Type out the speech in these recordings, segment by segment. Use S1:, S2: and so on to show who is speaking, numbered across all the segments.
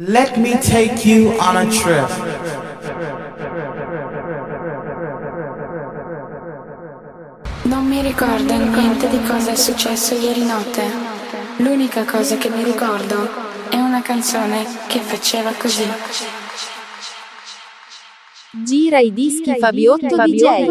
S1: Let me take you on a trip.
S2: Non mi ricordo niente di cosa è successo ieri notte. L'unica cosa che mi ricordo è una canzone che faceva così.
S3: Gira i dischi Fabiotto DJ.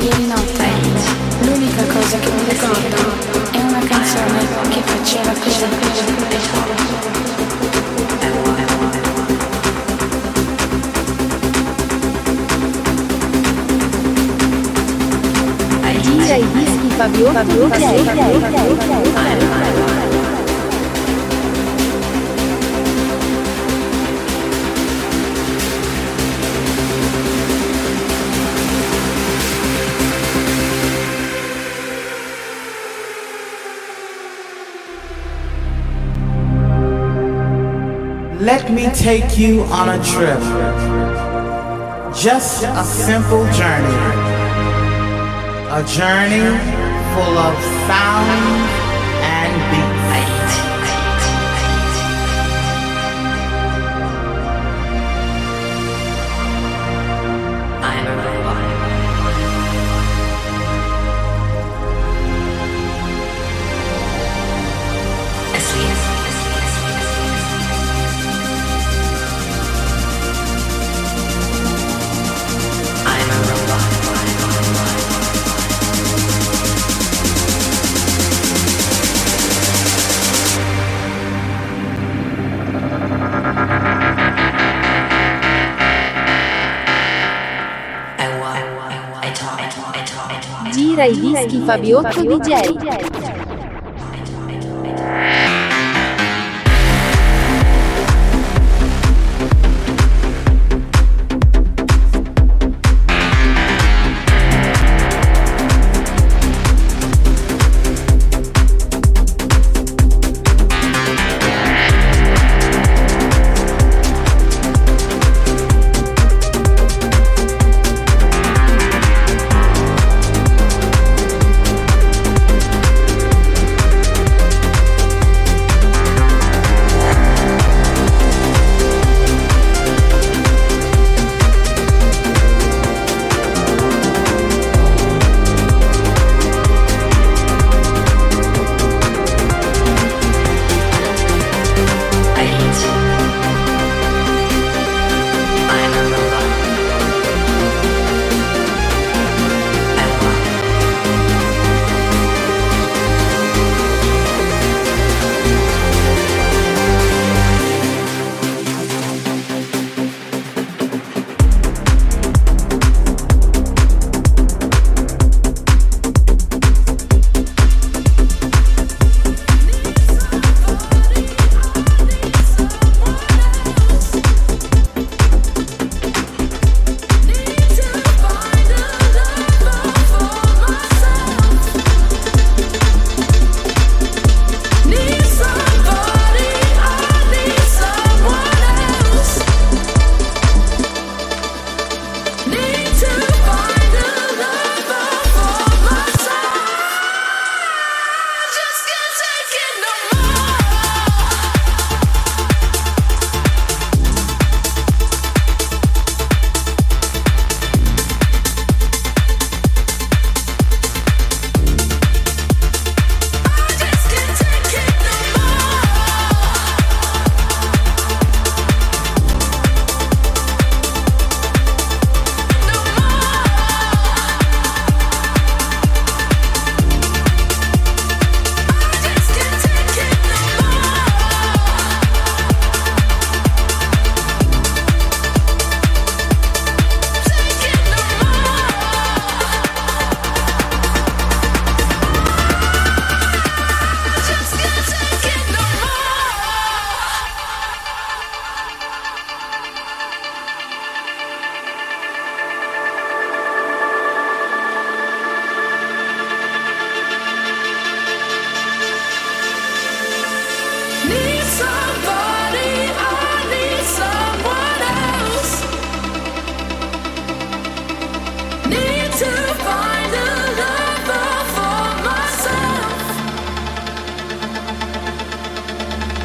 S2: sveglia di notte, l'unica cosa che mi ricordo è una canzone che faceva così.
S4: DJ
S3: Dischi Fabio Fabio Fabio
S1: take you on a trip. Just a simple journey. A journey full of sound
S3: i dischi Fabiotto DJ.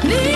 S5: Me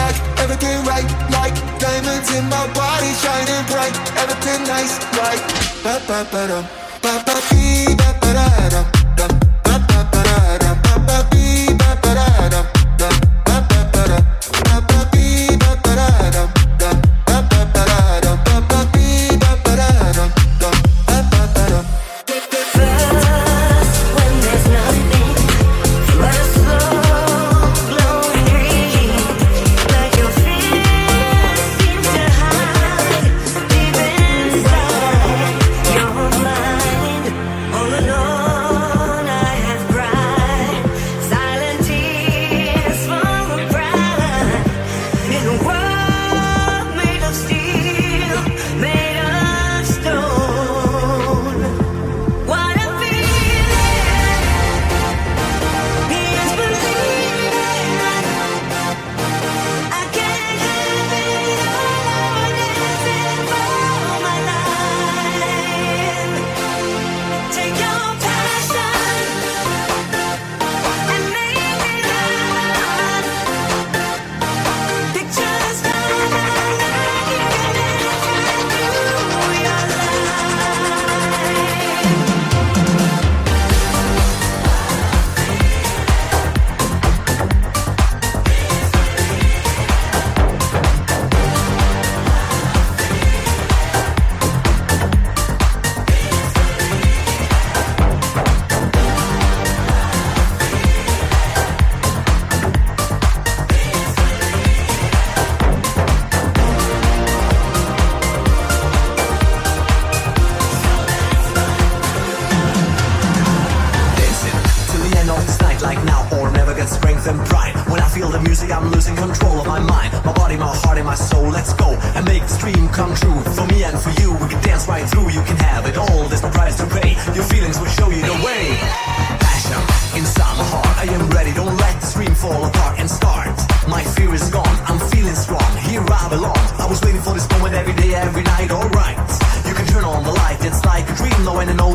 S6: back, everything right, like diamonds in my body shining bright, everything nice, right? Ba ba ba dum.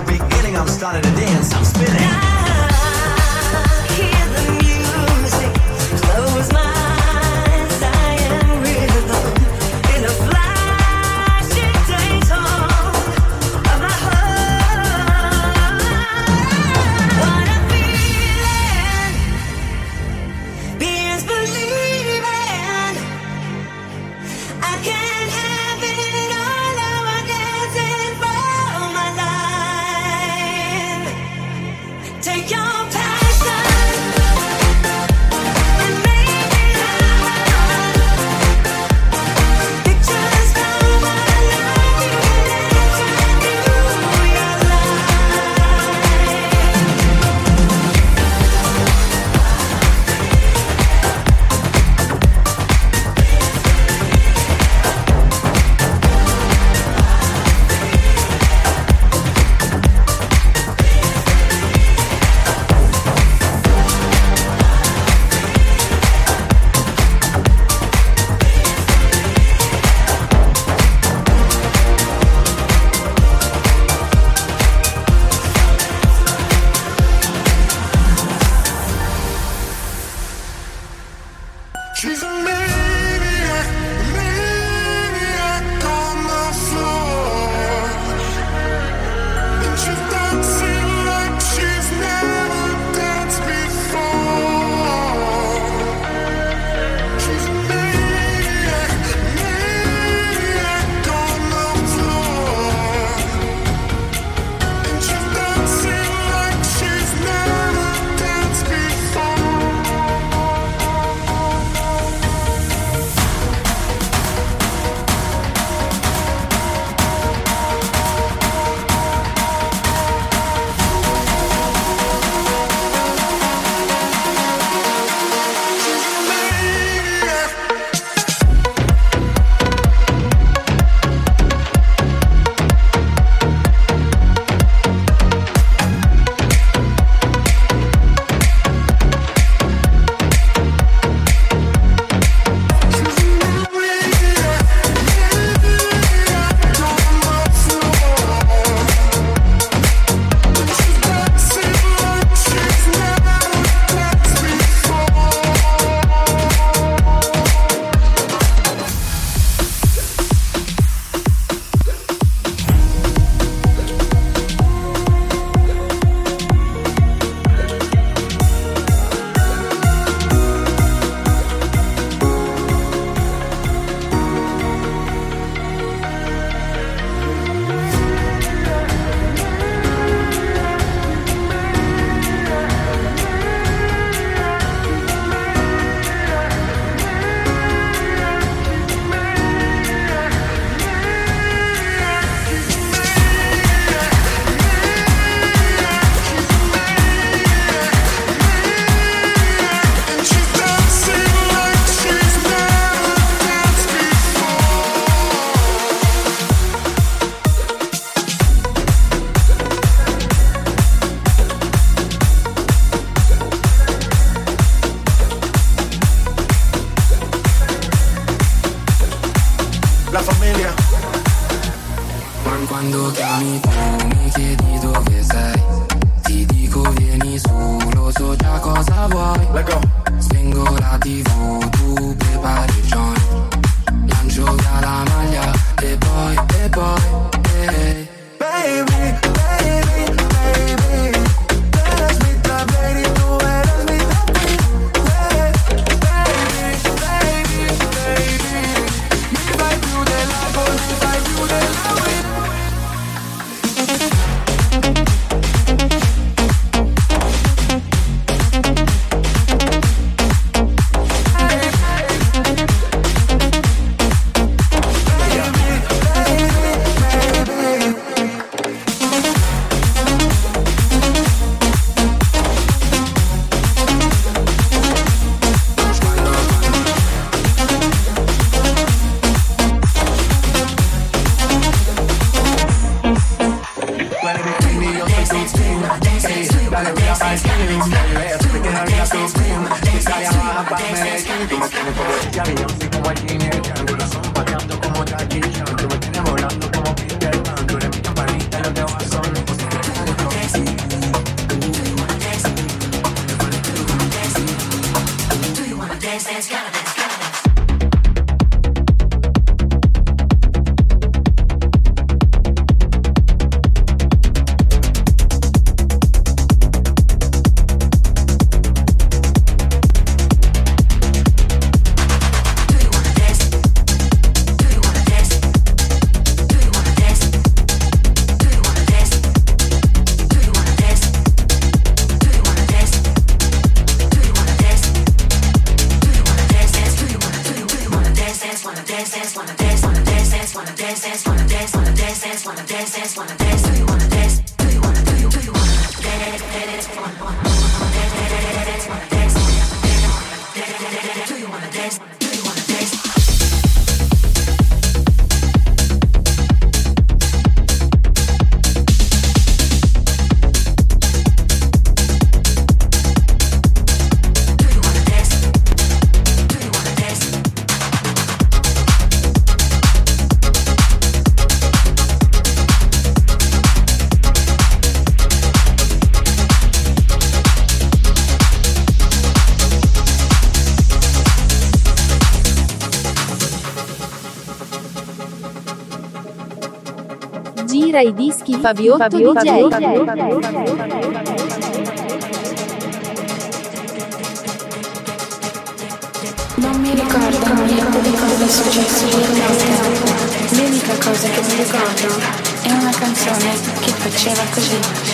S7: beginning. I'm starting to dance. I'm spinning.
S5: quando chiami me.
S8: price killing Red chicken, I got to scream Italia, Bahama, Cariño, si como aquí,
S3: Fabio, Fabio, Fabio, Fabio, Fabio,
S2: Non mi ricordo niente di cosa è successo ieri sera. L'unica cosa che mi ricordo è una canzone che faceva così.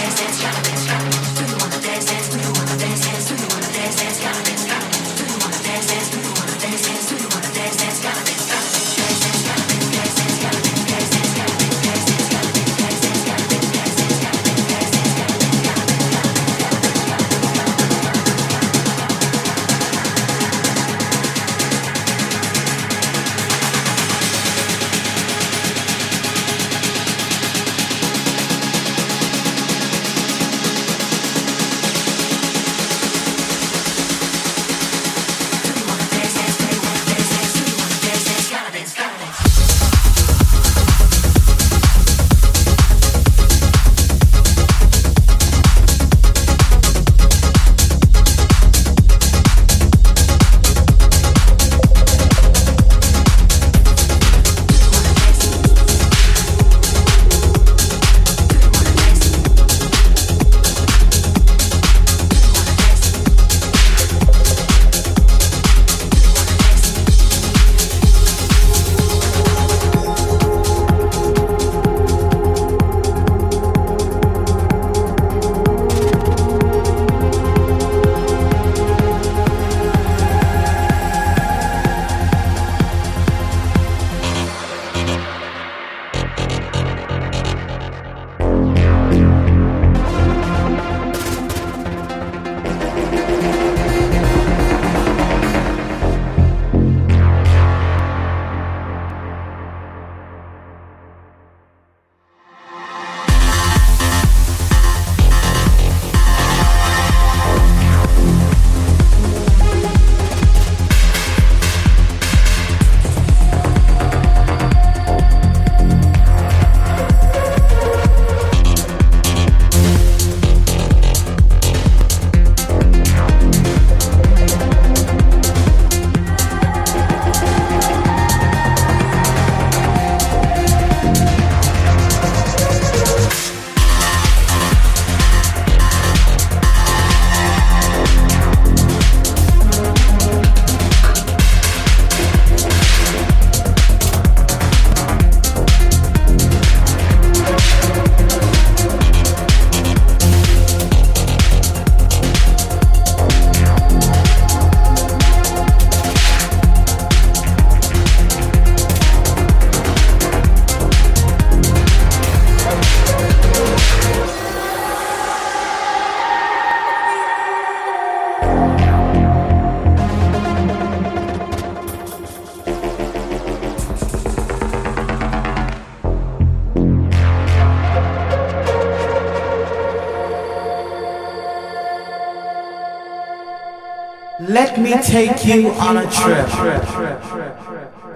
S1: Let me take you on a trip.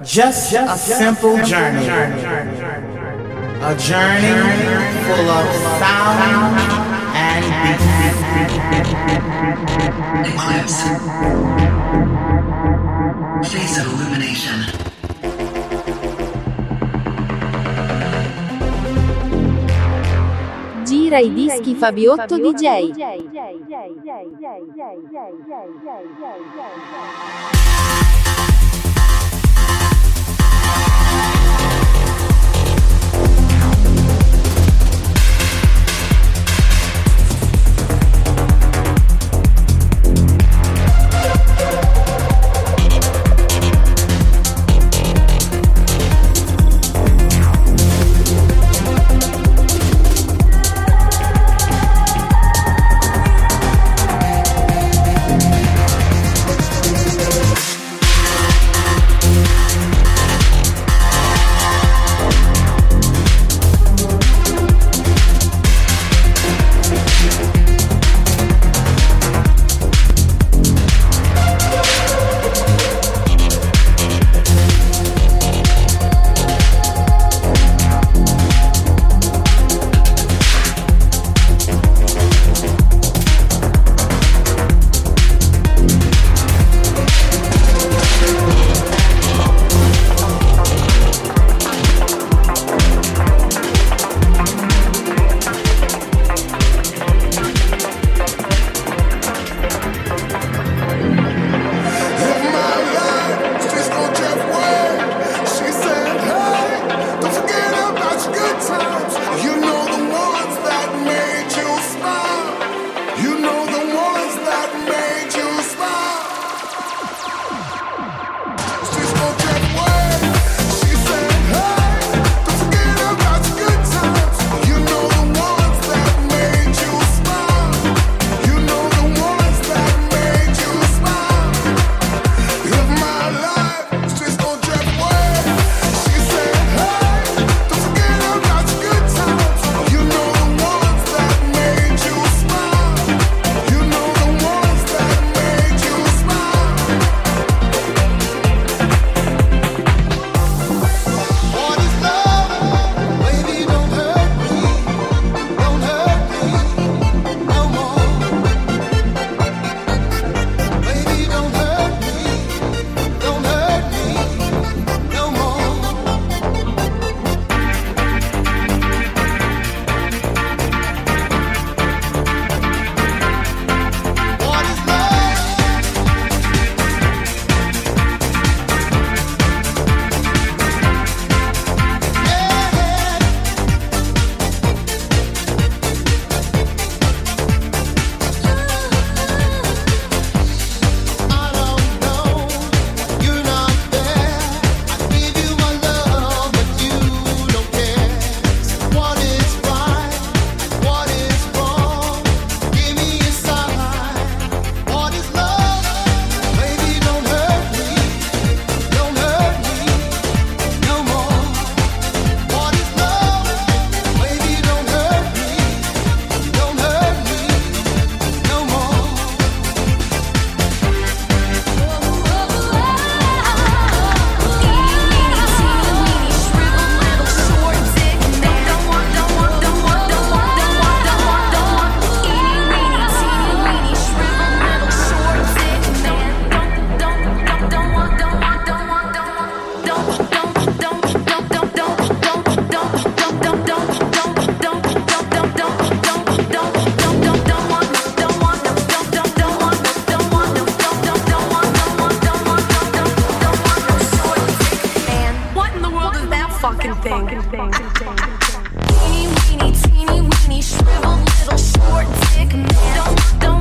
S1: Just a simple journey. A journey full of sound and beats. Face of illumination.
S3: Gira i dischi Fabiotto DJ. DJ.
S9: Teeny weeny, teeny weeny, shriveled little short dick man. Don't, don't